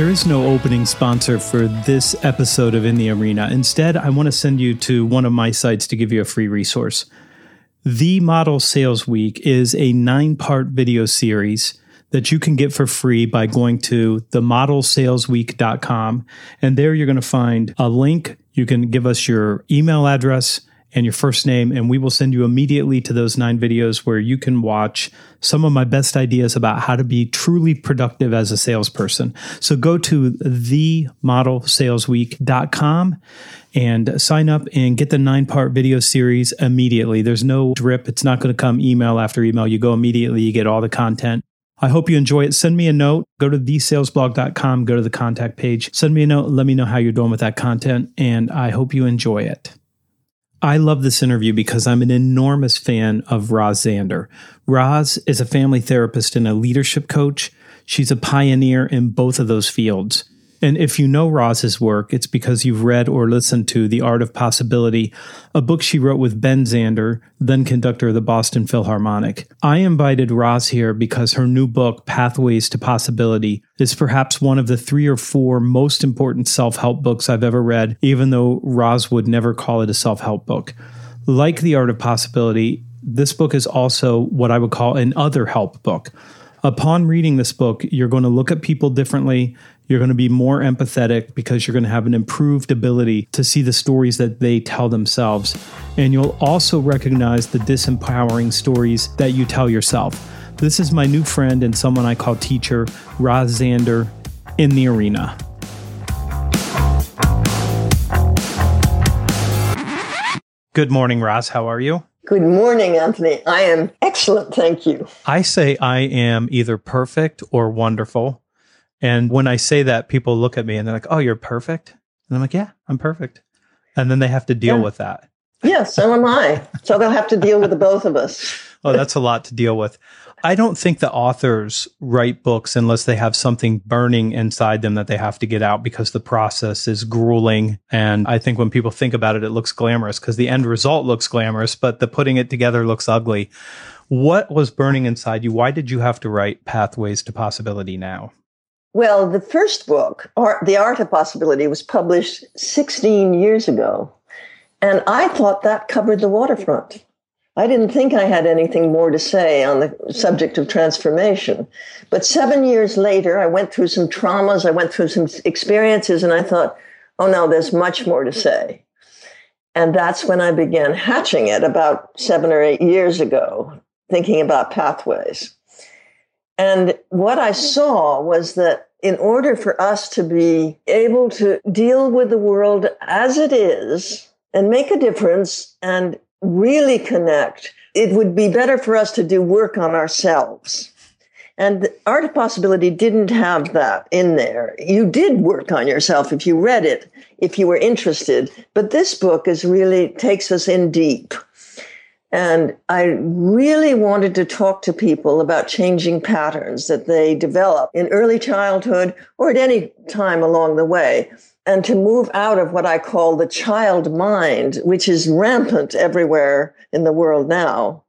There is no opening sponsor for this episode of In the Arena. Instead, I want to send you to one of my sites to give you a free resource. The Model Sales Week is a nine part video series that you can get for free by going to themodelsalesweek.com. And there you're going to find a link. You can give us your email address and your first name, and we will send you immediately to those nine videos where you can watch some of my best ideas about how to be truly productive as a salesperson. So go to themodelsalesweek.com and sign up and get the nine part video series immediately. There's no drip, it's not going to come email after email. You go immediately, you get all the content. I hope you enjoy it. Send me a note. Go to thesalesblog.com, go to the contact page. Send me a note. Let me know how you're doing with that content, and I hope you enjoy it. I love this interview because I'm an enormous fan of Roz Zander. Roz is a family therapist and a leadership coach. She's a pioneer in both of those fields. And if you know Roz's work, it's because you've read or listened to The Art of Possibility, a book she wrote with Ben Zander, then conductor of the Boston Philharmonic. I invited Roz here because her new book, Pathways to Possibility, is perhaps one of the three or four most important self help books I've ever read, even though Roz would never call it a self help book. Like The Art of Possibility, this book is also what I would call an other help book. Upon reading this book, you're going to look at people differently. You're going to be more empathetic because you're going to have an improved ability to see the stories that they tell themselves. And you'll also recognize the disempowering stories that you tell yourself. This is my new friend and someone I call teacher, Roz Zander, in the arena. Good morning, Roz. How are you? Good morning, Anthony. I am excellent, thank you. I say I am either perfect or wonderful. And when I say that, people look at me and they're like, oh, you're perfect? And I'm like, yeah, I'm perfect. And then they have to deal Yeah. with that. Yeah, so am I. So they'll have to deal with the both of us. Oh, that's a lot to deal with. I don't think the authors write books unless they have something burning inside them that they have to get out because the process is grueling. And I think when people think about it, it looks glamorous because the end result looks glamorous, but the putting it together looks ugly. What was burning inside you? Why did you have to write Pathways to Possibility now? Well, the first book, Art, The Art of Possibility, was published 16 years ago. And I thought that covered the waterfront. I didn't think I had anything more to say on the subject of transformation. But seven years later, I went through some traumas, I went through some experiences, and I thought, oh no, there's much more to say. And that's when I began hatching it about seven or eight years ago, thinking about pathways. And what I saw was that in order for us to be able to deal with the world as it is and make a difference and really connect, it would be better for us to do work on ourselves. And Art of Possibility didn't have that in there. You did work on yourself if you read it, if you were interested. But this book is really takes us in deep. And I really wanted to talk to people about changing patterns that they develop in early childhood or at any time along the way, and to move out of what I call the child mind, which is rampant everywhere in the world now.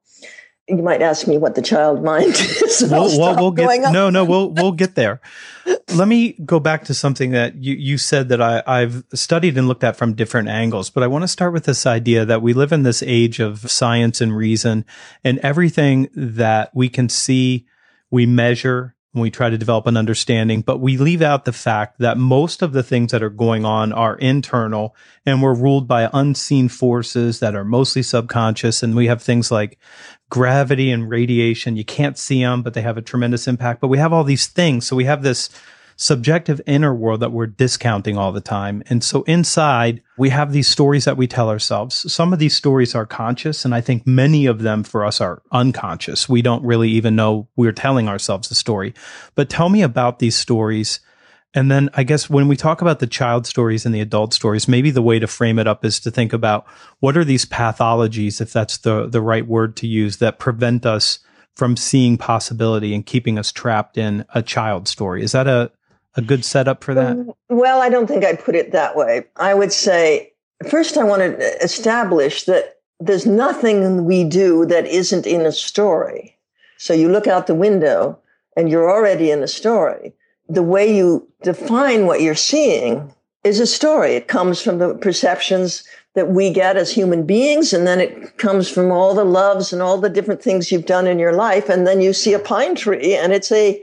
You might ask me what the child mind is. We'll, we'll, we'll get no, no. We'll we'll get there. Let me go back to something that you you said that I, I've studied and looked at from different angles. But I want to start with this idea that we live in this age of science and reason, and everything that we can see, we measure, and we try to develop an understanding. But we leave out the fact that most of the things that are going on are internal, and we're ruled by unseen forces that are mostly subconscious. And we have things like gravity and radiation. You can't see them, but they have a tremendous impact. But we have all these things. So we have this subjective inner world that we're discounting all the time. And so inside, we have these stories that we tell ourselves. Some of these stories are conscious, and I think many of them for us are unconscious. We don't really even know we're telling ourselves the story. But tell me about these stories. And then I guess when we talk about the child stories and the adult stories, maybe the way to frame it up is to think about what are these pathologies, if that's the, the right word to use, that prevent us from seeing possibility and keeping us trapped in a child story. Is that a, a good setup for that? Mm, well, I don't think I'd put it that way. I would say first, I want to establish that there's nothing we do that isn't in a story. So you look out the window and you're already in a story. The way you define what you're seeing is a story. It comes from the perceptions that we get as human beings, and then it comes from all the loves and all the different things you've done in your life. And then you see a pine tree, and it's a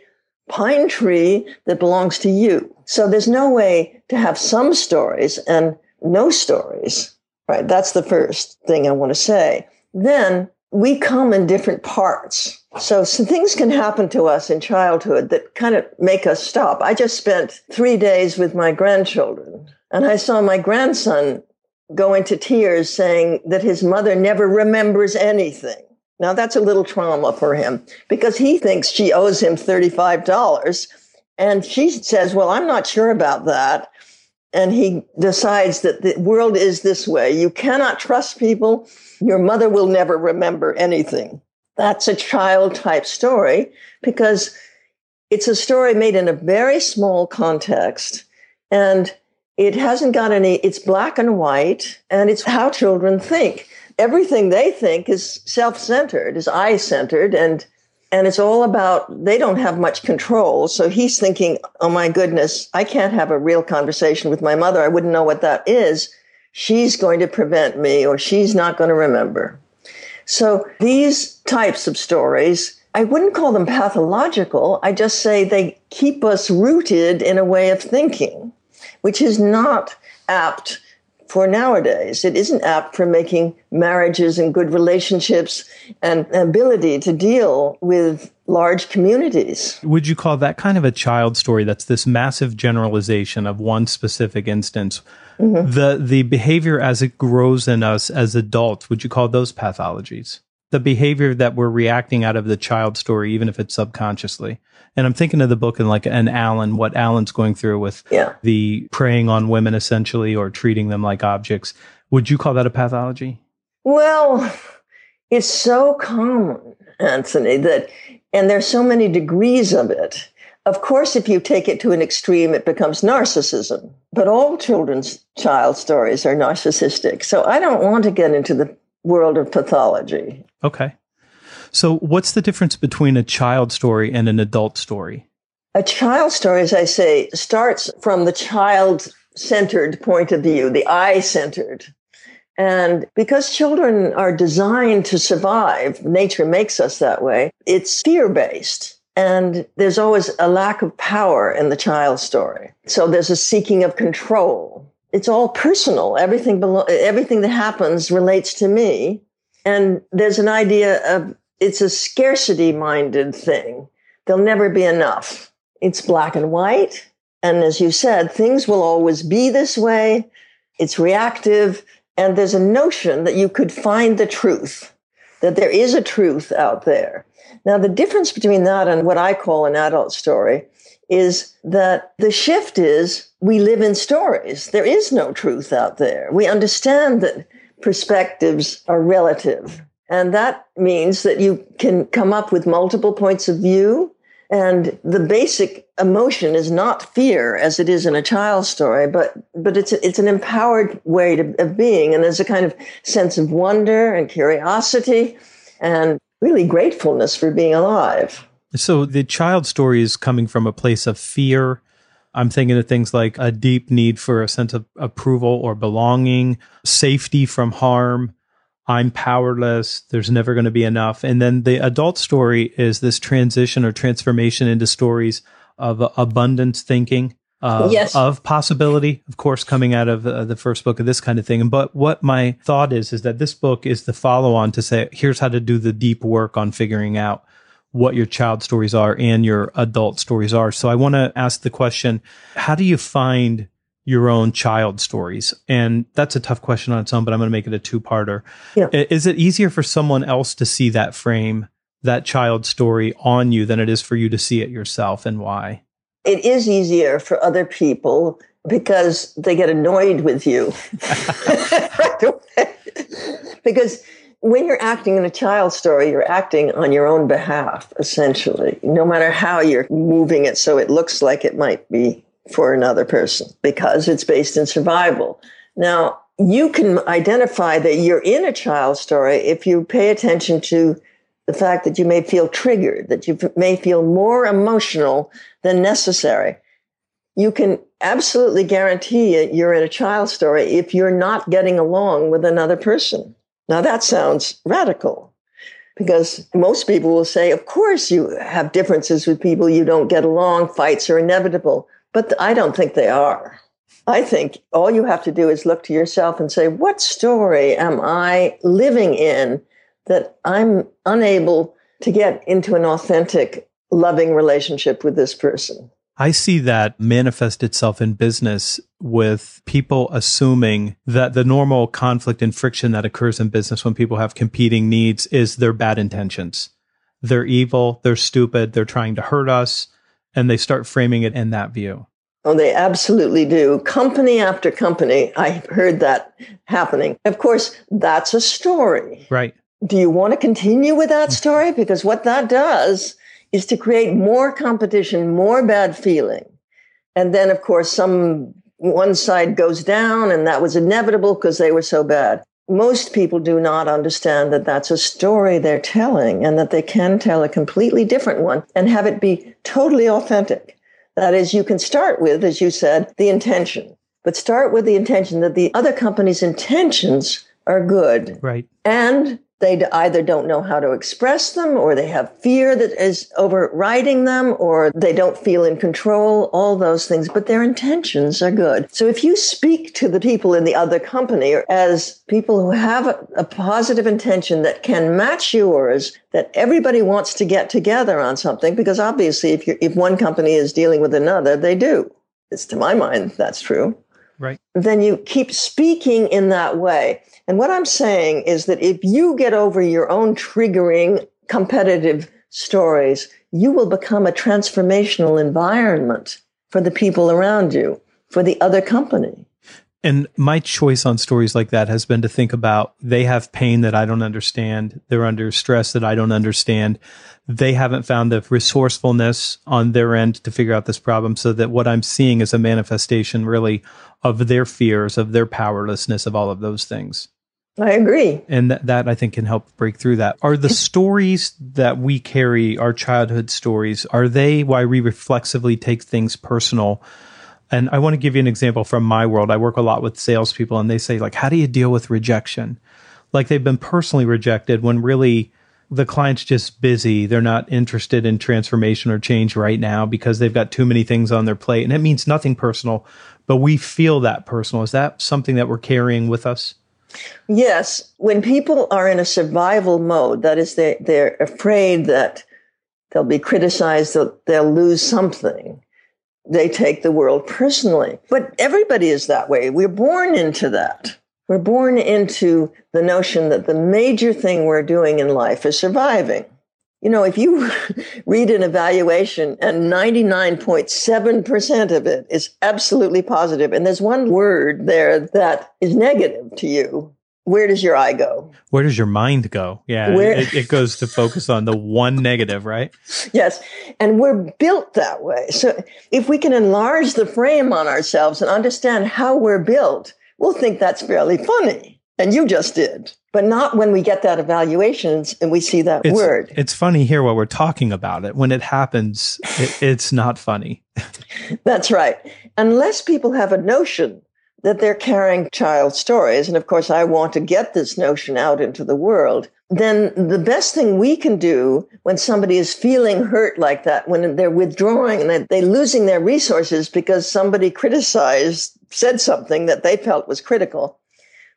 pine tree that belongs to you. So there's no way to have some stories and no stories, right? That's the first thing I want to say. Then we come in different parts. So some things can happen to us in childhood that kind of make us stop. I just spent three days with my grandchildren and I saw my grandson go into tears saying that his mother never remembers anything. Now that's a little trauma for him because he thinks she owes him $35. And she says, Well, I'm not sure about that. And he decides that the world is this way. You cannot trust people. Your mother will never remember anything. That's a child type story because it's a story made in a very small context and it hasn't got any, it's black and white and it's how children think. Everything they think is self centered, is I centered, and and it's all about they don't have much control. So he's thinking, oh my goodness, I can't have a real conversation with my mother. I wouldn't know what that is. She's going to prevent me or she's not going to remember. So these types of stories, I wouldn't call them pathological. I just say they keep us rooted in a way of thinking, which is not apt for nowadays. It isn't apt for making marriages and good relationships and ability to deal with large communities. Would you call that kind of a child story that's this massive generalization of one specific instance? Mm-hmm. The the behavior as it grows in us as adults, would you call those pathologies? The behavior that we're reacting out of the child story, even if it's subconsciously. And I'm thinking of the book and like an Alan, what Alan's going through with Yeah. the preying on women essentially or treating them like objects. Would you call that a pathology? Well, it's so common, Anthony, that, and there's so many degrees of it. Of course, if you take it to an extreme, it becomes narcissism. But all children's child stories are narcissistic. So I don't want to get into the world of pathology. Okay. So what's the difference between a child story and an adult story? A child story, as I say, starts from the child centered point of view, the I centered. And because children are designed to survive, nature makes us that way, it's fear based. And there's always a lack of power in the child story. So there's a seeking of control. It's all personal. Everything, belo- everything that happens relates to me. And there's an idea of it's a scarcity minded thing. There'll never be enough. It's black and white. And as you said, things will always be this way. It's reactive. And there's a notion that you could find the truth, that there is a truth out there. Now, the difference between that and what I call an adult story is that the shift is we live in stories. There is no truth out there. We understand that perspectives are relative. And that means that you can come up with multiple points of view. And the basic emotion is not fear as it is in a child story, but, but it's, it's an empowered way to, of being. And there's a kind of sense of wonder and curiosity and really gratefulness for being alive. So the child story is coming from a place of fear. I'm thinking of things like a deep need for a sense of approval or belonging, safety from harm. I'm powerless. There's never going to be enough. And then the adult story is this transition or transformation into stories of abundance thinking, of, Yes. of possibility, of course, coming out of uh, the first book of this kind of thing. But what my thought is, is that this book is the follow on to say, here's how to do the deep work on figuring out what your child stories are and your adult stories are. So I want to ask the question, how do you find your own child stories? And that's a tough question on its own, but I'm going to make it a two parter. Yeah. Is it easier for someone else to see that frame, that child story on you than it is for you to see it yourself and why? It is easier for other people because they get annoyed with you right away. because when you're acting in a child story, you're acting on your own behalf, essentially, no matter how you're moving it so it looks like it might be for another person, because it's based in survival. Now, you can identify that you're in a child story if you pay attention to the fact that you may feel triggered, that you may feel more emotional than necessary. You can absolutely guarantee you're in a child story if you're not getting along with another person. Now that sounds radical because most people will say, of course you have differences with people you don't get along, fights are inevitable. But I don't think they are. I think all you have to do is look to yourself and say, what story am I living in that I'm unable to get into an authentic, loving relationship with this person? I see that manifest itself in business with people assuming that the normal conflict and friction that occurs in business when people have competing needs is their bad intentions. They're evil, they're stupid, they're trying to hurt us, and they start framing it in that view. Oh, they absolutely do. Company after company, I heard that happening. Of course, that's a story. Right. Do you want to continue with that mm-hmm. story? Because what that does is to create more competition, more bad feeling. And then, of course, some one side goes down, and that was inevitable because they were so bad. Most people do not understand that that's a story they're telling and that they can tell a completely different one and have it be totally authentic. That is, you can start with, as you said, the intention, but start with the intention that the other company's intentions are good. Right. And they either don't know how to express them or they have fear that is overriding them or they don't feel in control, all those things, but their intentions are good. So if you speak to the people in the other company as people who have a, positive intention that can match yours, that everybody wants to get together on something, because obviously if if one company is dealing with another, they do. It's to my mind, that's true Right. then you keep speaking in that way. And what I'm saying is that if you get over your own triggering competitive stories, you will become a transformational environment for the people around you, for the other company. And my choice on stories like that has been to think about they have pain that I don't understand. They're under stress that I don't understand. They haven't found the resourcefulness on their end to figure out this problem. So that what I'm seeing is a manifestation really of their fears, of their powerlessness, of all of those things. I agree. And that, that I think can help break through that. Are the stories that we carry, our childhood stories, are they why we reflexively take things personal? And I want to give you an example from my world. I work a lot with salespeople and they say, like, how do you deal with rejection? Like they've been personally rejected when really the client's just busy. They're not interested in transformation or change right now because they've got too many things on their plate. And it means nothing personal, but we feel that personal. Is that something that we're carrying with us? Yes, when people are in a survival mode, that is, they, they're afraid that they'll be criticized, that they'll lose something, they take the world personally. But everybody is that way. We're born into that. We're born into the notion that the major thing we're doing in life is surviving. You know, if you read an evaluation and 99.7% of it is absolutely positive, and there's one word there that is negative to you, where does your eye go? Where does your mind go? Yeah, Where- it, it goes to focus on the one negative, right? Yes. And we're built that way. So if we can enlarge the frame on ourselves and understand how we're built, we'll think that's fairly funny. And you just did. But not when we get that evaluation and we see that It's, word. it's funny here while we're talking about it. When it happens, it, it's not funny. That's right. Unless people have a notion that they're carrying child stories, and of course, I want to get this notion out into the world, then the best thing we can do when somebody is feeling hurt like that, when they're withdrawing and they're losing their resources because somebody criticized, said something that they felt was critical,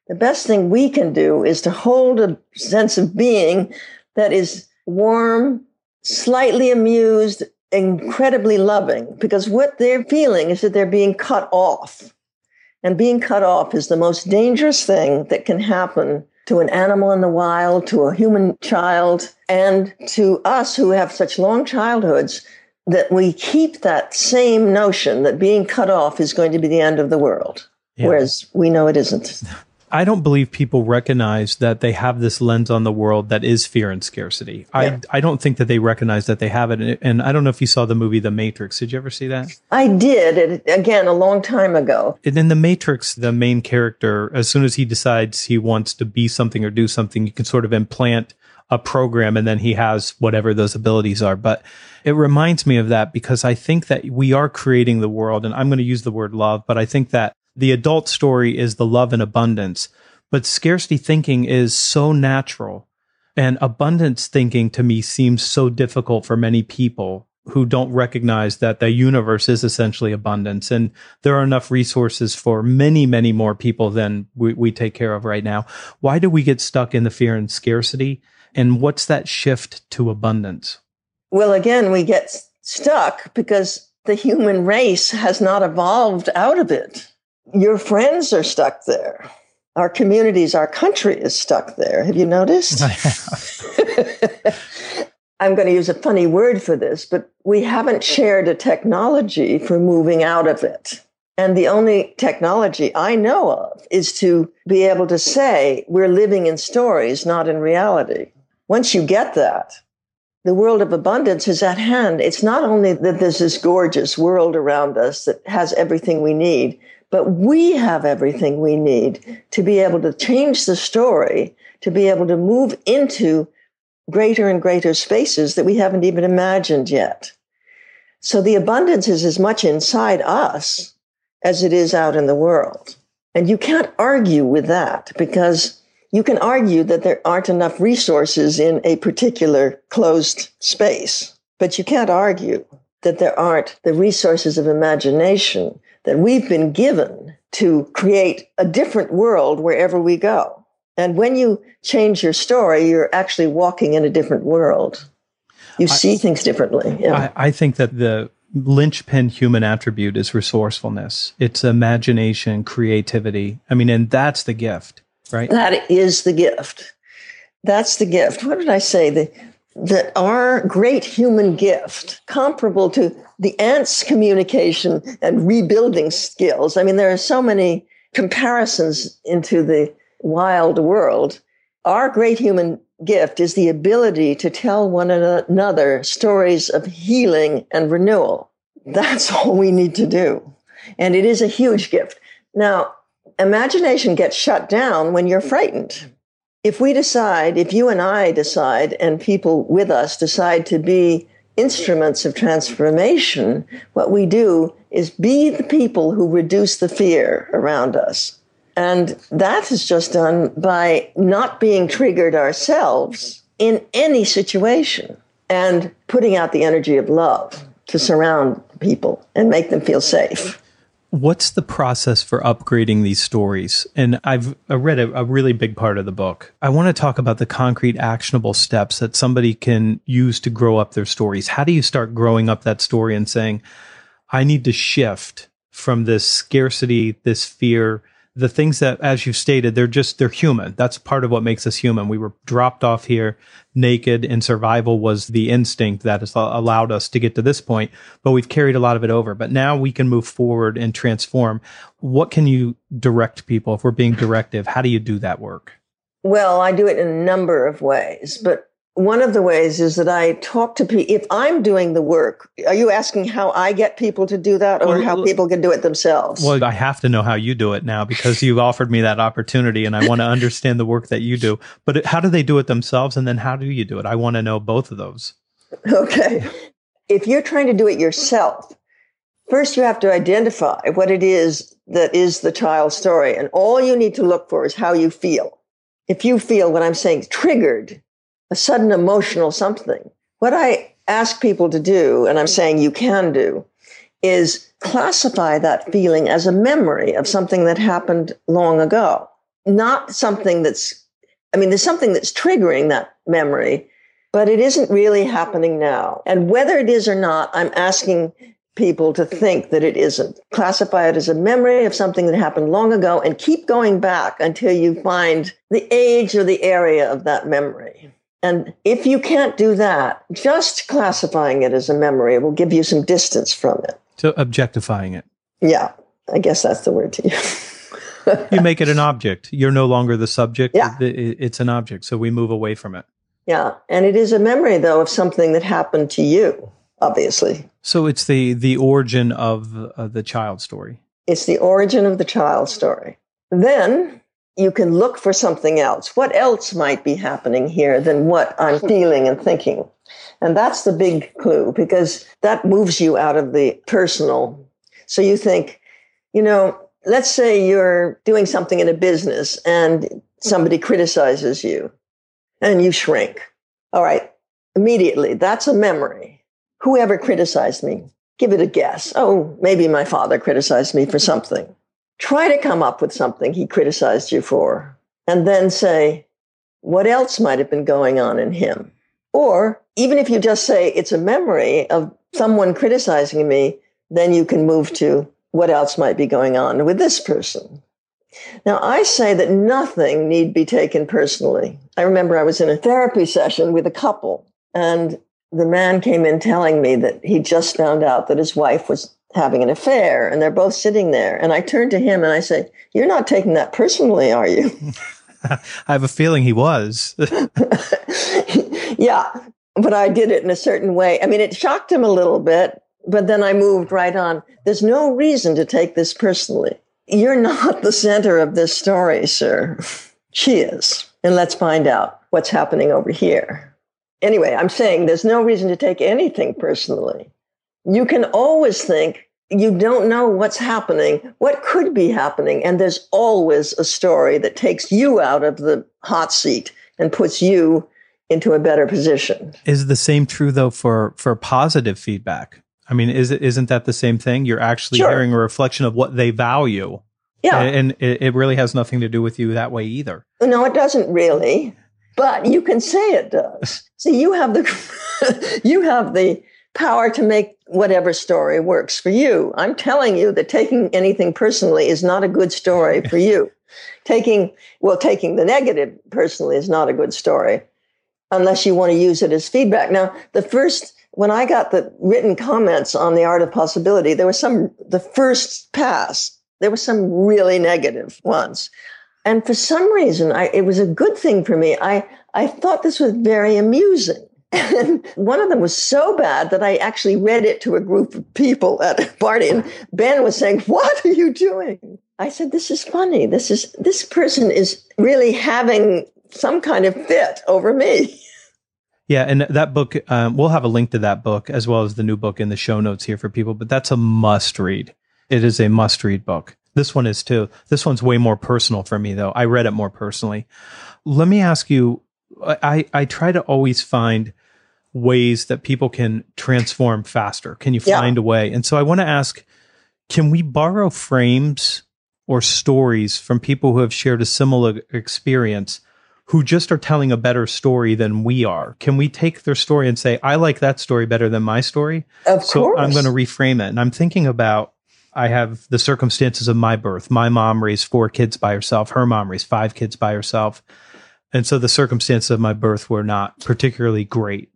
the best thing we can do is to hold a sense of being that is warm slightly amused, incredibly loving, because what they're feeling is that they're being cut off. And being cut off is the most dangerous thing that can happen to an animal in the wild, to a human child, and to us who have such long childhoods that we keep that same notion that being cut off is going to be the end of the world. Yeah. Whereas we know it isn't. I don't believe people recognize that they have this lens on the world that is fear and scarcity. Yeah. I I don't think that they recognize that they have it. And I don't know if you saw the movie The Matrix. Did you ever see that? I did it again a long time ago. And in The Matrix, the main character, as soon as he decides he wants to be something or do something, you can sort of implant a program and then he has whatever those abilities are. But it reminds me of that because I think that we are creating the world. And I'm going to use the word love, but I think that the adult story is the love and abundance. But scarcity thinking is so natural. And abundance thinking to me seems so difficult for many people who don't recognize that the universe is essentially abundance and there are enough resources for many, many more people than we, we take care of right now. Why do we get stuck in the fear and scarcity? And what's that shift to abundance? Well, again, we get stuck because the human race has not evolved out of it. Your friends are stuck there. Our communities, our country is stuck there. Have you noticed? I'm going to use a funny word for this, but we haven't shared a technology for moving out of it. And the only technology I know of is to be able to say we're living in stories, not in reality. Once you get that, the world of abundance is at hand. It's not only that there's this gorgeous world around us that has everything we need, but we have everything we need to be able to change the story, to be able to move into greater and greater spaces that we haven't even imagined yet. So the abundance is as much inside us as it is out in the world. And you can't argue with that because you can argue that there aren't enough resources in a particular closed space, but you can't argue that there aren't the resources of imagination that we've been given to create a different world wherever we go. And when you change your story, you're actually walking in a different world. You see things differently. Yeah. I, I think that the linchpin human attribute is resourcefulness. It's imagination, creativity. I mean, and that's the gift, right? That is the gift. That's the gift. What did I say? The, that our great human gift, comparable to the ants' communication and rebuilding skills. I mean, there are so many comparisons into the wild world. Our great human gift is the ability to tell one another stories of healing and renewal. That's all we need to do. And it is a huge gift. Now, imagination gets shut down when you're frightened. If we decide, if you and I decide, and people with us decide to be instruments of transformation, what we do is be the people who reduce the fear around us. And that is just done by not being triggered ourselves in any situation and putting out the energy of love to surround people and make them feel safe. What's the process for upgrading these stories? And I've I read a, a really big part of the book. I want to talk about the concrete, actionable steps that somebody can use to grow up their stories. How do you start growing up that story and saying, I need to shift from this scarcity, this fear, the things that, as you stated, they're just, they're human. That's part of what makes us human. We were dropped off here naked and survival was the instinct that has allowed us to get to this point, but we've carried a lot of it over. But now we can move forward and transform. What can you direct people if we're being directive? How do you do that work? Well, I do it in a number of ways, but one of the ways is that I talk to people. If I'm doing the work, are you asking how I get people to do that or Well, how people can do it themselves? Well, I have to know how you do it now because you've offered me that opportunity and I want to understand the work that you do. But how do they do it themselves? And then how do you do it? I want to know both of those. Okay. If you're trying to do it yourself, first you have to identify what it is that is the child's story. And all you need to look for is how you feel. If you feel what I'm saying triggered, a sudden emotional something, what I ask people to do, and I'm saying you can do, is classify that feeling as a memory of something that happened long ago, not something that's, I mean, there's something that's triggering that memory, but it isn't really happening now. And whether it is or not, I'm asking people to think that it isn't. Classify it as a memory of something that happened long ago and keep going back until you find the age or the area of that memory. And if you can't do that, just classifying it as a memory will give you some distance from it. So objectifying it. Yeah, I guess that's the word to use. You make it an object. You're no longer the subject. Yeah. It- it- It's an object. So we move away from it. yeah, and it is a memory, though, of something that happened to you, obviously. So it's the the origin of uh, the child story. It's the origin of the child story. Then you can look for something else. What else might be happening here than what I'm hmm. feeling and thinking? And that's the big clue because that moves you out of the personal. So you think, you know, let's say you're doing something in a business and hmm. somebody criticizes you and you shrink. All right, immediately, that's a memory. Whoever criticized me, give it a guess. Oh, maybe my father criticized me for something. Try to come up with something he criticized you for, and then say, what else might have been going on in him? Or even if you just say it's a memory of someone criticizing me, then you can move to what else might be going on with this person. Now, I say that nothing need be taken personally. I remember I was in a therapy session with a couple, and the man came in telling me that he just found out that his wife was having an affair, and they're both sitting there. And I turned to him and I said, You're not taking that personally, are you? I have a feeling he was. yeah, but I did it in a certain way. I mean, it shocked him a little bit, but then I moved right on. There's no reason to take this personally. You're not the center of this story, sir. She is. And let's find out what's happening over here. Anyway, I'm saying there's no reason to take anything personally. You can always think you don't know what's happening, what could be happening, and there's always a story that takes you out of the hot seat and puts you into a better position. is the same true though for for positive feedback? I mean, is it isn't that the same thing? You're actually Sure. hearing a reflection of what they value, Yeah. and it, it really has nothing to do with you that way either. No, it doesn't really, but you can say it does. See, you have the you have the power to make whatever story works for you. I'm telling you that taking anything personally is not a good story for you. taking well, taking the negative personally is not a good story unless you want to use it as feedback. Now, the first when I got the written comments on the art of possibility, there was some the first pass. There were some really negative ones. And for some reason, I, it was a good thing for me. I, I thought this was very amusing. And one of them was so bad that I actually read it to a group of people at a party. And Ben was saying, What are you doing? I said, This is funny. This is this person is really having some kind of fit over me. Yeah, and that book, um, we'll have a link to that book as well as the new book in the show notes here for people. But that's a must read. It is a must read book. This one is too. This one's way more personal for me, though. I read it more personally. Let me ask you. I I try to always find ways that people can transform faster. Can you Yeah. find a way? And so I want to ask: Can we borrow frames or stories from people who have shared a similar experience? who just are telling a better story than we are. Can we take their story and say, I like that story better than my story? Of so course. I'm going to reframe it. And I'm thinking about I have the circumstances of my birth. My mom raised four kids by herself. Her mom raised five kids by herself. And so the circumstances of my birth were not particularly great,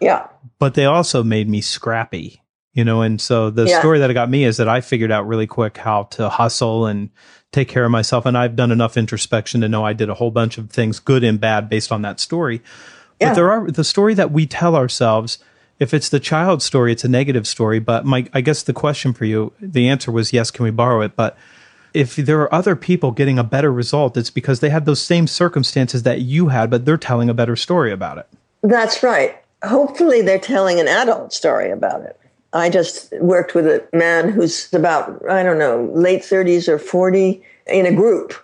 Yeah. but they also made me scrappy, you know. And so the Yeah. story that got me is that I figured out really quick how to hustle and take care of myself. And I've done enough introspection to know I did a whole bunch of things, good and bad, based on that story. Yeah. But there are the story that we tell ourselves. If it's the child story, it's a negative story. But my, I guess the question for you, the answer was yes. Can we borrow it? But if there are other people getting a better result, it's because they had those same circumstances that you had, but they're telling a better story about it. That's right. Hopefully, they're telling an adult story about it. I just worked with a man who's about, I don't know, late 30s or 40 in a group.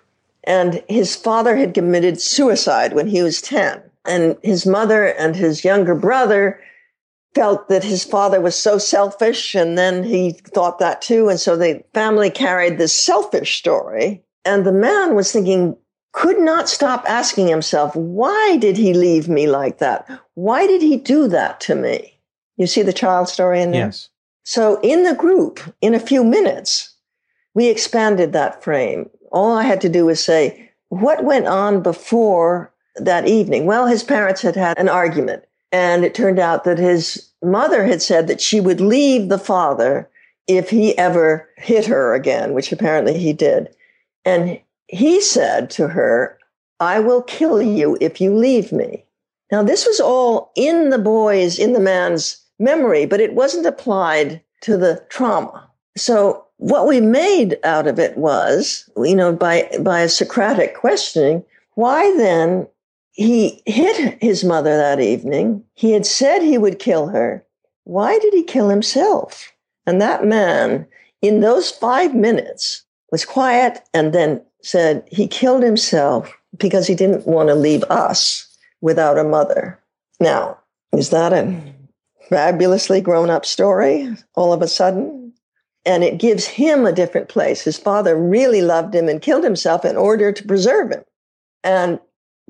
And his father had committed suicide when he was 10. And his mother and his younger brother felt that his father was so selfish. And then he thought that too. And so the family carried this selfish story. And the man was thinking, could not stop asking himself, why did he leave me like that? Why did he do that to me? You see the child story in there? Yes. So, in the group, in a few minutes, we expanded that frame. All I had to do was say, what went on before that evening? Well, his parents had had an argument, and it turned out that his mother had said that she would leave the father if he ever hit her again, which apparently he did. And he said to her, I will kill you if you leave me. Now, this was all in the boy's, in the man's memory, but it wasn't applied to the trauma. So what we made out of it was, you know, by, by a Socratic questioning, why then he hit his mother that evening. He had said he would kill her. Why did he kill himself? And that man, in those five minutes, was quiet and then said he killed himself because he didn't want to leave us without a mother. Now, is that a fabulously grown up story all of a sudden? And it gives him a different place. His father really loved him and killed himself in order to preserve him. And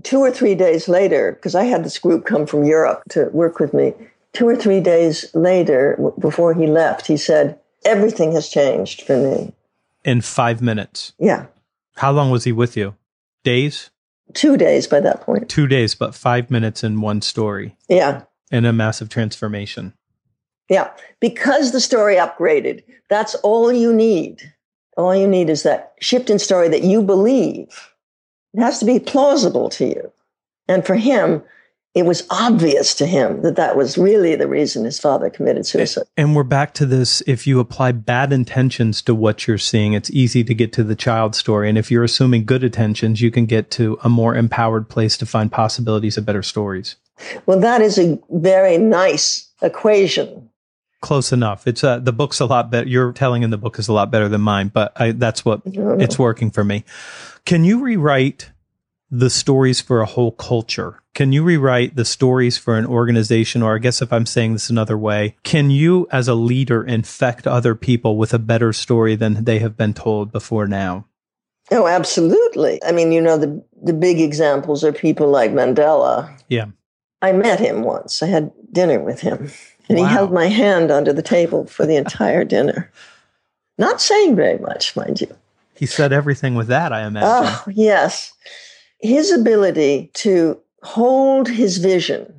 two or three days later, because I had this group come from Europe to work with me, two or three days later, w- before he left, he said, Everything has changed for me. In five minutes. Yeah, How long was he with you? Days? two days by that point. Two days, but five minutes in one story Yeah, and a massive transformation. yeah. Because the story upgraded, that's all you need. All you need is that shift in story that you believe. It has to be plausible to you. And for him, it was obvious to him that that was really the reason his father committed suicide. And we're back to this. If you apply bad intentions to what you're seeing, it's easy to get to the child story. And if you're assuming good intentions, you can get to a more empowered place to find possibilities of better stories. Well, that is a very nice equation. Close enough. It's uh, the book's a lot better. Your telling in the book is a lot better than mine, but I, that's what it's working for me. Can you rewrite the stories for a whole culture? Can you rewrite the stories for an organization? Or I guess if I'm saying this another way, can you as a leader infect other people with a better story than they have been told before now? Oh, absolutely. I mean, you know, the, the big examples are people like Mandela. Yeah. I met him once. I had dinner with him, and Wow. he held my hand under the table for the entire dinner. Not saying very much, mind you. He said everything with that, I imagine. Oh, yes. His ability to hold his vision.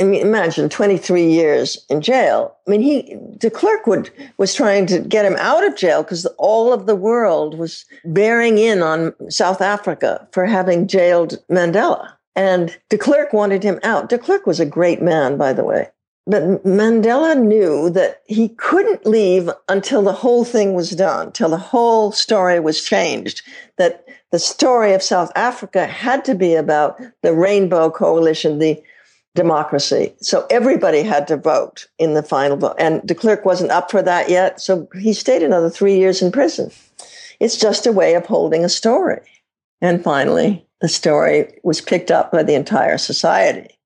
I mean, imagine 23 years in jail. I mean, he, de Klerk would, was trying to get him out of jail because all of the world was bearing in on South Africa for having jailed Mandela. And de Klerk wanted him out. De Klerk was a great man, by the way. But Mandela knew that he couldn't leave until the whole thing was done, till the whole story was changed. That the story of South Africa had to be about the Rainbow Coalition, the democracy. So everybody had to vote in the final vote. And de Klerk wasn't up for that yet. So he stayed another three years in prison. It's just a way of holding a story. And finally, the story was picked up by the entire society.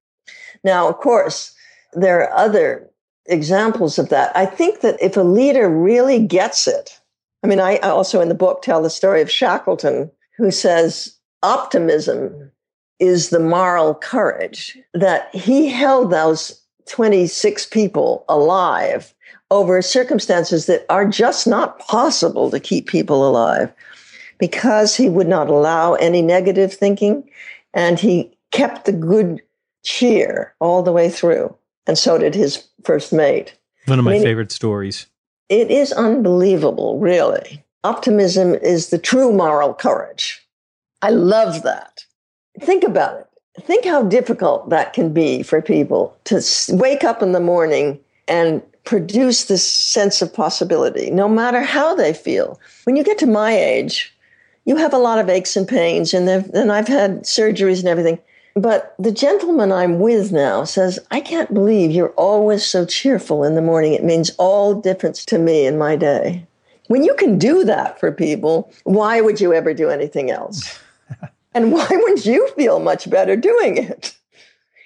Now, of course, there are other examples of that. I think that if a leader really gets it, I mean, I also in the book tell the story of Shackleton, who says optimism is the moral courage that he held those 26 people alive over circumstances that are just not possible to keep people alive because he would not allow any negative thinking and he kept the good cheer all the way through. And so did his first mate. One of my I mean- favorite stories. It is unbelievable, really. Optimism is the true moral courage. I love that. Think about it. Think how difficult that can be for people to wake up in the morning and produce this sense of possibility, no matter how they feel. When you get to my age, you have a lot of aches and pains, and, and I've had surgeries and everything. But the gentleman I'm with now says, I can't believe you're always so cheerful in the morning. It means all difference to me in my day. When you can do that for people, why would you ever do anything else? and why wouldn't you feel much better doing it?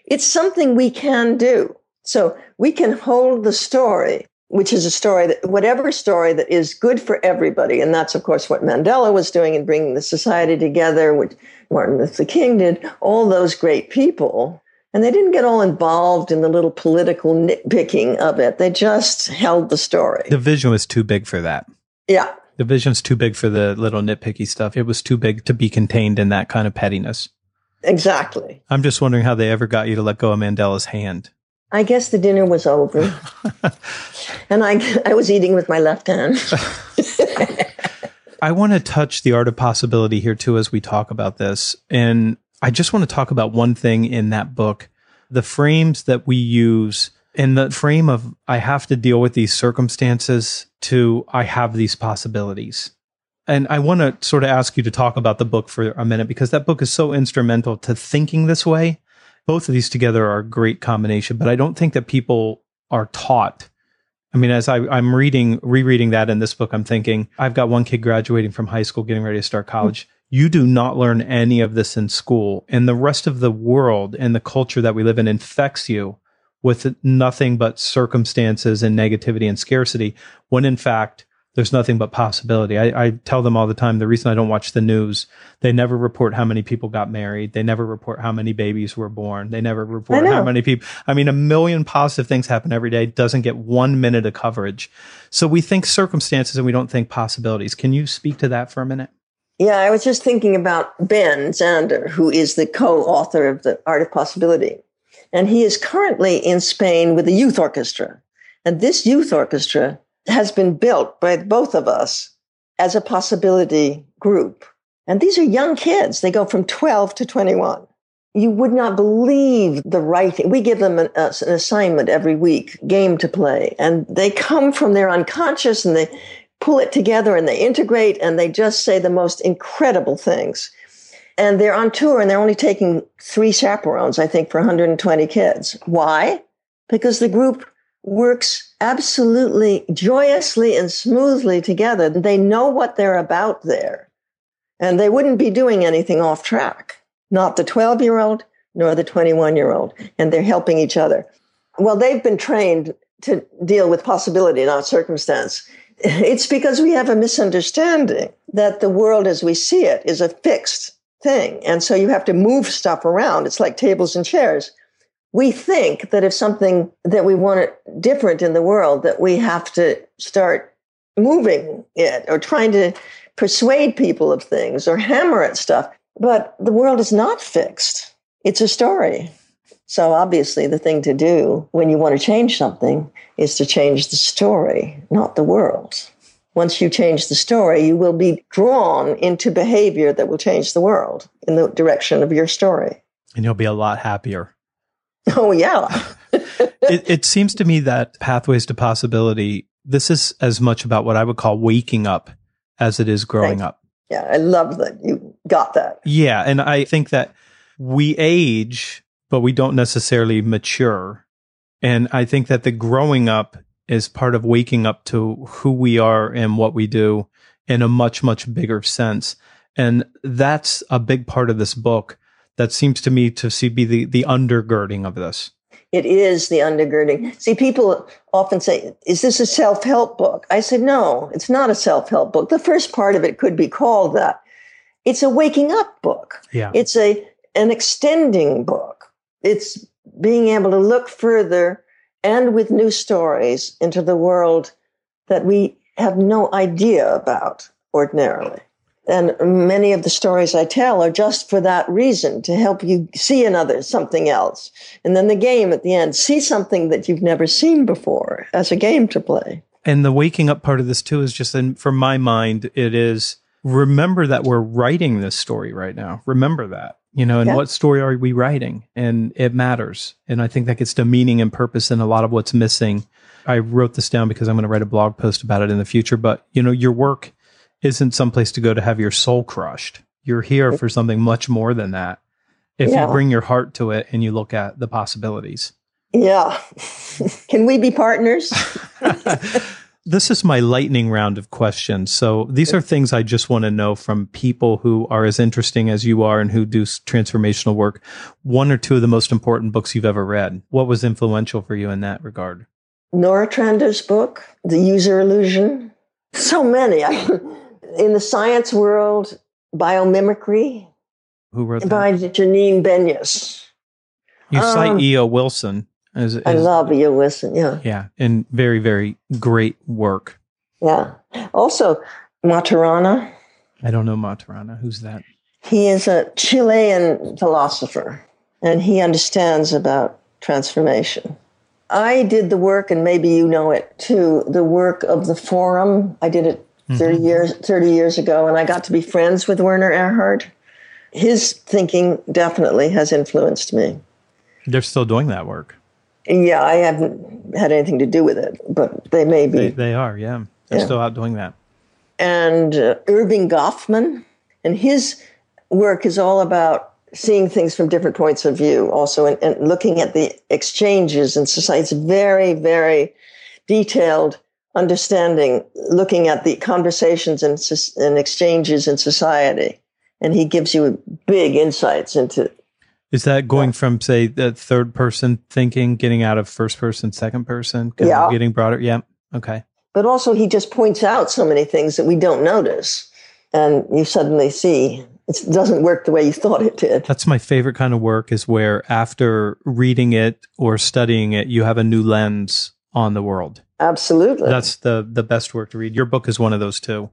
It's something we can do. So we can hold the story which is a story that whatever story that is good for everybody, and that's of course what Mandela was doing in bringing the society together, what Martin Luther King did, all those great people. And they didn't get all involved in the little political nitpicking of it. They just held the story. The vision was too big for that. Yeah. The vision's too big for the little nitpicky stuff. It was too big to be contained in that kind of pettiness. Exactly. I'm just wondering how they ever got you to let go of Mandela's hand. I guess the dinner was over. and I, I was eating with my left hand. I want to touch the art of possibility here too as we talk about this. And I just want to talk about one thing in that book the frames that we use in the frame of I have to deal with these circumstances to I have these possibilities. And I want to sort of ask you to talk about the book for a minute because that book is so instrumental to thinking this way. Both of these together are a great combination, but I don't think that people are taught. I mean, as I, I'm reading, rereading that in this book, I'm thinking, I've got one kid graduating from high school, getting ready to start college. You do not learn any of this in school, and the rest of the world and the culture that we live in infects you with nothing but circumstances and negativity and scarcity, when in fact, there's nothing but possibility. I, I tell them all the time the reason I don't watch the news, they never report how many people got married. They never report how many babies were born. They never report how many people. I mean, a million positive things happen every day, doesn't get one minute of coverage. So we think circumstances and we don't think possibilities. Can you speak to that for a minute? Yeah, I was just thinking about Ben Zander, who is the co author of The Art of Possibility. And he is currently in Spain with a youth orchestra. And this youth orchestra has been built by both of us as a possibility group. And these are young kids. They go from 12 to 21. You would not believe the writing. We give them an, uh, an assignment every week, game to play, and they come from their unconscious and they pull it together and they integrate and they just say the most incredible things. And they're on tour and they're only taking three chaperones, I think, for 120 kids. Why? Because the group works absolutely joyously and smoothly together. They know what they're about there. And they wouldn't be doing anything off track, not the 12 year old nor the 21 year old. And they're helping each other. Well, they've been trained to deal with possibility, not circumstance. It's because we have a misunderstanding that the world as we see it is a fixed thing. And so you have to move stuff around. It's like tables and chairs we think that if something that we want it different in the world, that we have to start moving it or trying to persuade people of things or hammer at stuff. But the world is not fixed. It's a story. So obviously the thing to do when you want to change something is to change the story, not the world. Once you change the story, you will be drawn into behavior that will change the world in the direction of your story. And you'll be a lot happier. Oh, yeah. it, it seems to me that pathways to possibility this is as much about what i would call waking up as it is growing Thanks. up Yeah, I love that you got that. yeah and i think that we age but we don't necessarily mature and i think that the growing up is part of waking up to who we are and what we do in a much much bigger sense and that's a big part of this book that seems to me to see be the the undergirding of this It is the undergirding. See, people often say, Is this a self help book? I said, No, it's not a self help book. The first part of it could be called that. It's a waking up book. yeah It's a an extending book. It's being able to look further and with new stories into the world that we have no idea about ordinarily. And many of the stories I tell are just for that reason to help you see another something else. And then the game at the end, see something that you've never seen before as a game to play. And the waking up part of this too is just, in, from my mind, it is remember that we're writing this story right now. Remember that, you know, and Yeah. what story are we writing? And it matters. And I think that gets to meaning and purpose and a lot of what's missing. I wrote this down because I'm going to write a blog post about it in the future. But, you know, your work isn't someplace to go to have your soul crushed. You're here for something much more than that. If Yeah. you bring your heart to it and you look at the possibilities. Yeah. Can we be partners? this is my lightning round of questions. So these are things I just want to know from people who are as interesting as you are and who do transformational work. One or two of the most important books you've ever read. What was influential for you in that regard? Nørretranders' book, The User Illusion. So many. In the science world, biomimicry Who wrote that? by Janine Benyus. you cite um, E.O. Wilson as, I love E.O. Wilson. Yeah. yeah, and very, very great work. Yeah. Also, Maturana. I don't know Maturana. Who's that? He is a Chilean philosopher and he understands about transformation. I did the work, and maybe you know it too, the work of the forum. I did it 30 years 30 years ago, and I got to be friends with Werner Erhard. His thinking definitely has influenced me. They're still doing that work. Yeah, I haven't had anything to do with it, but they may be. They, they are, yeah. They're Yeah. still out doing that. and uh, Erving Goffman, and his work is all about seeing things from different points of view, also, and, and looking at the exchanges in society. It's very, very detailed understanding, looking at the conversations and, and exchanges in society. And he gives you big insights into Is that going from, say, the third person thinking, getting out of first person, second person, Yeah. getting broader? Yeah. Okay. but also he just points out so many things that we don't notice. And you suddenly see it doesn't work the way you thought it did. That's my favorite kind of work is where after reading it or studying it, you have a new lens on the world. Absolutely. That's the the best work to read. Your book is one of those too.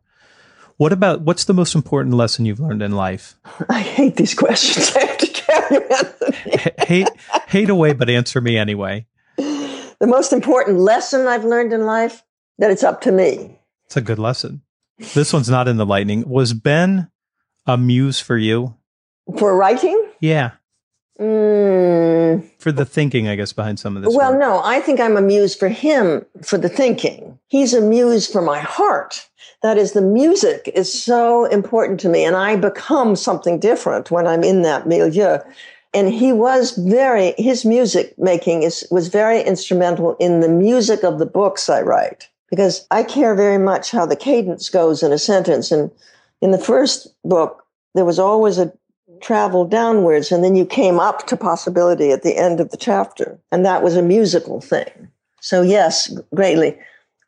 What about what's the most important lesson you've learned in life? I hate these questions. I have to tell you, Anthony. Hate hate away, but answer me anyway. The most important lesson I've learned in life that it's up to me. It's a good lesson. This one's not in the lightning. Was Ben a muse for you? For writing? Yeah, Mm, for the thinking, I guess, behind some of this. well, work. no, I think I'm a muse for him for the thinking. He's a muse for my heart. That is, the music is so important to me, and I become something different when I'm in that milieu. And he was very, his music making is, was very instrumental in the music of the books I write, because I care very much how the cadence goes in a sentence. And in the first book, there was always a travel downwards, and then you came up to possibility at the end of the chapter. And that was a musical thing. So, yes, greatly.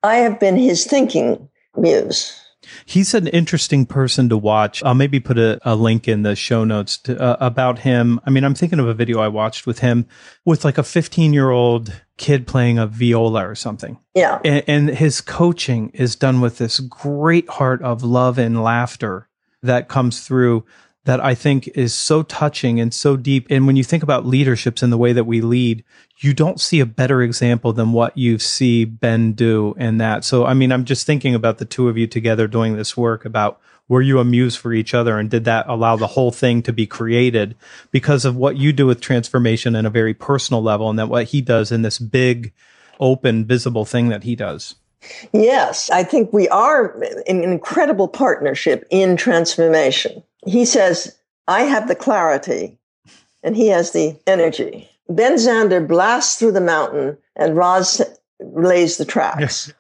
I have been his thinking muse. He's an interesting person to watch. I'll maybe put a, a link in the show notes to, uh, about him. I mean, I'm thinking of a video I watched with him with like a 15 year old kid playing a viola or something. Yeah. And, and his coaching is done with this great heart of love and laughter that comes through that I think is so touching and so deep. And when you think about leaderships and the way that we lead, you don't see a better example than what you see Ben do in that. So, I mean, I'm just thinking about the two of you together doing this work about were you amused for each other and did that allow the whole thing to be created because of what you do with transformation in a very personal level and that what he does in this big, open, visible thing that he does? Yes, I think we are an incredible partnership in transformation. He says, I have the clarity, and he has the energy. Ben Zander blasts through the mountain, and Roz lays the tracks.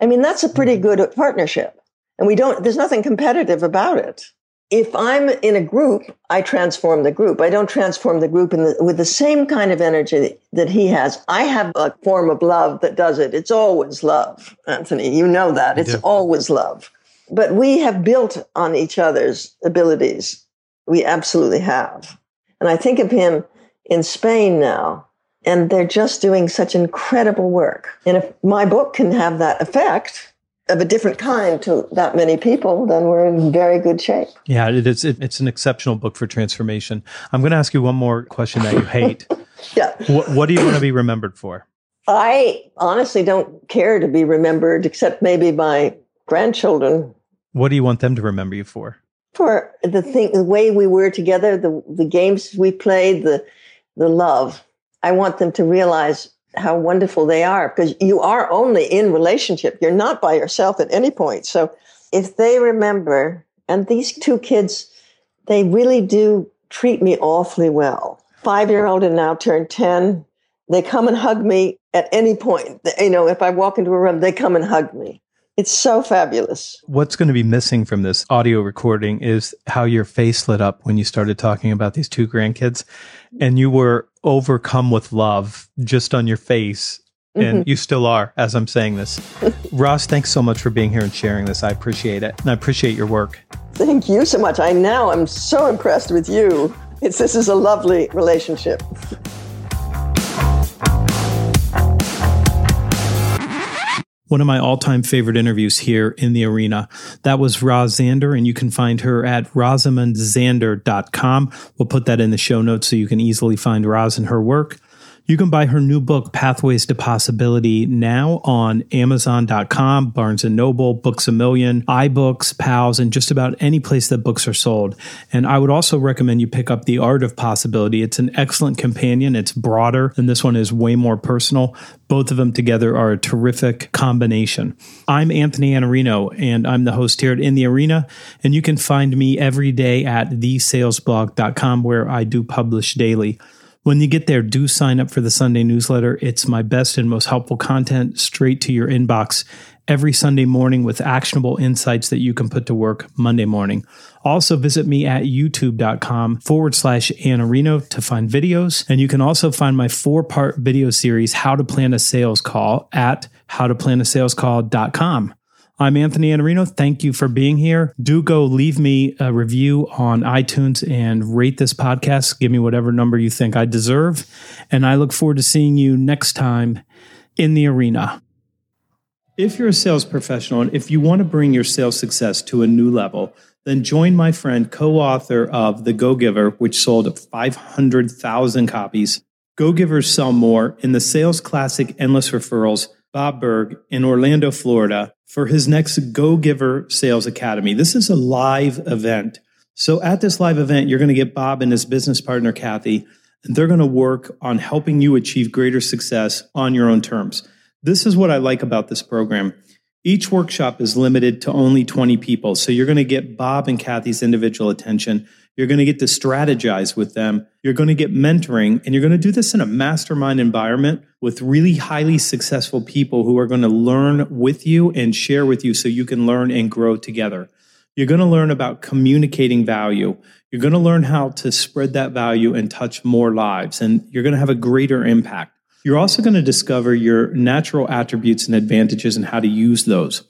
I mean, that's a pretty good partnership. And we don't, there's nothing competitive about it. If I'm in a group, I transform the group. I don't transform the group in the, with the same kind of energy that he has. I have a form of love that does it. It's always love, Anthony. You know that. It's do. always love. But we have built on each other's abilities. We absolutely have. And I think of him in Spain now, and they're just doing such incredible work. And if my book can have that effect of a different kind to that many people, then we're in very good shape. Yeah, it is. It, it's an exceptional book for transformation. I'm going to ask you one more question that you hate. Yeah. what, what do you want to be remembered for? I honestly don't care to be remembered, except maybe my grandchildren, What do you want them to remember you for? for the thing, the way we were together, the the games we played, the the love. I want them to realize how wonderful they are because you are only in relationship. You're not by yourself at any point. So if they remember, and these two kids, they really do treat me awfully well. Five year old and now turned 10. They come and hug me at any point. You know, if I walk into a room, they come and hug me. It's so fabulous. What's going to be missing from this audio recording is how your face lit up when you started talking about these two grandkids and you were overcome with love just on your face and mm-hmm. you still are as I'm saying this. Roz, thanks so much for being here and sharing this. I appreciate it. And I appreciate your work. Thank you so much. I now am so impressed with you. It's, this is a lovely relationship. One of my all-time favorite interviews here in the arena. That was Roz Zander, and you can find her at rosamundzander.com. We'll put that in the show notes so you can easily find Roz and her work. You can buy her new book, Pathways to Possibility, now on Amazon.com, Barnes & Noble, Books A Million, iBooks, Powell's, and just about any place that books are sold. And I would also recommend you pick up The Art of Possibility. It's an excellent companion. It's broader, and this one is way more personal. Both of them together are a terrific combination. I'm Anthony Iannarino, and I'm the host here at In the Arena. And you can find me every day at thesalesblog.com, where I do publish daily. When you get there, do sign up for the Sunday newsletter. It's my best and most helpful content straight to your inbox every Sunday morning with actionable insights that you can put to work Monday morning. Also, visit me at youtube.com forward slash Iannarino to find videos. And you can also find my four part video series, How to Plan a Sales Call, at howtoplanasalescall.com. I'm Anthony Iannarino. Thank you for being here. Do go leave me a review on iTunes and rate this podcast. Give me whatever number you think I deserve. And I look forward to seeing you next time in the arena. If you're a sales professional and if you want to bring your sales success to a new level, then join my friend, co author of The Go Giver, which sold 500,000 copies. Go Givers sell more in the sales classic Endless Referrals, Bob Burg in Orlando, Florida, for his next Go Giver Sales Academy. This is a live event. So at this live event, you're going to get Bob and his business partner, Kathy, and they're going to work on helping you achieve greater success on your own terms. This is what I like about this program. Each workshop is limited to only 20 people. So you're going to get Bob and Kathy's individual attention. You're going to get to strategize with them. You're going to get mentoring, and you're going to do this in a mastermind environment with really highly successful people who are going to learn with you and share with you so you can learn and grow together. You're going to learn about communicating value. You're going to learn how to spread that value and touch more lives, and you're going to have a greater impact. You're also going to discover your natural attributes and advantages and how to use those.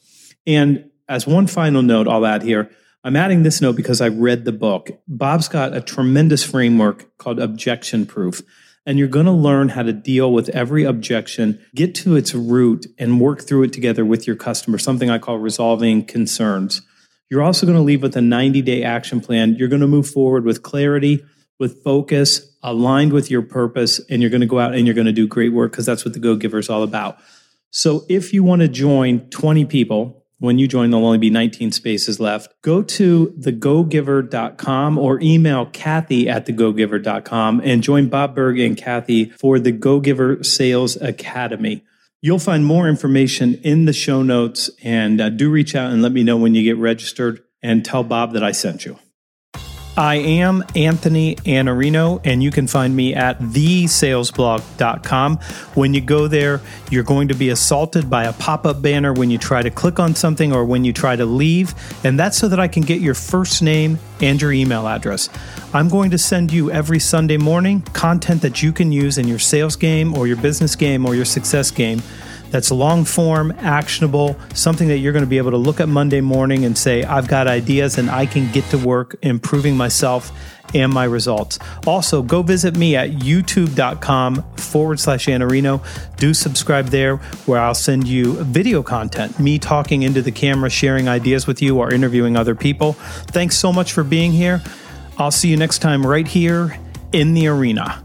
And as one final note, I'll add here, I'm adding this note because I read the book. Bob's got a tremendous framework called objection proof. And you're going to learn how to deal with every objection, get to its root, and work through it together with your customer, something I call resolving concerns. You're also going to leave with a 90 day action plan. You're going to move forward with clarity, with focus, aligned with your purpose, and you're going to go out and you're going to do great work because that's what the Go Giver is all about. So if you want to join 20 people, when you join, there'll only be 19 spaces left. Go to thegogiver.com or email Kathy at thegogiver.com and join Bob Burg and Kathy for the Go Giver Sales Academy. You'll find more information in the show notes and uh, do reach out and let me know when you get registered and tell Bob that I sent you. I am Anthony Iannarino, and you can find me at thesalesblog.com. When you go there, you're going to be assaulted by a pop up banner when you try to click on something or when you try to leave, and that's so that I can get your first name and your email address. I'm going to send you every Sunday morning content that you can use in your sales game or your business game or your success game that's long form, actionable, something that you're going to be able to look at Monday morning and say, I've got ideas and I can get to work improving myself and my results. Also, go visit me at youtube.com forward slash Iannarino. Do subscribe there where I'll send you video content, me talking into the camera, sharing ideas with you, or interviewing other people. Thanks so much for being here. I'll see you next time right here in the arena.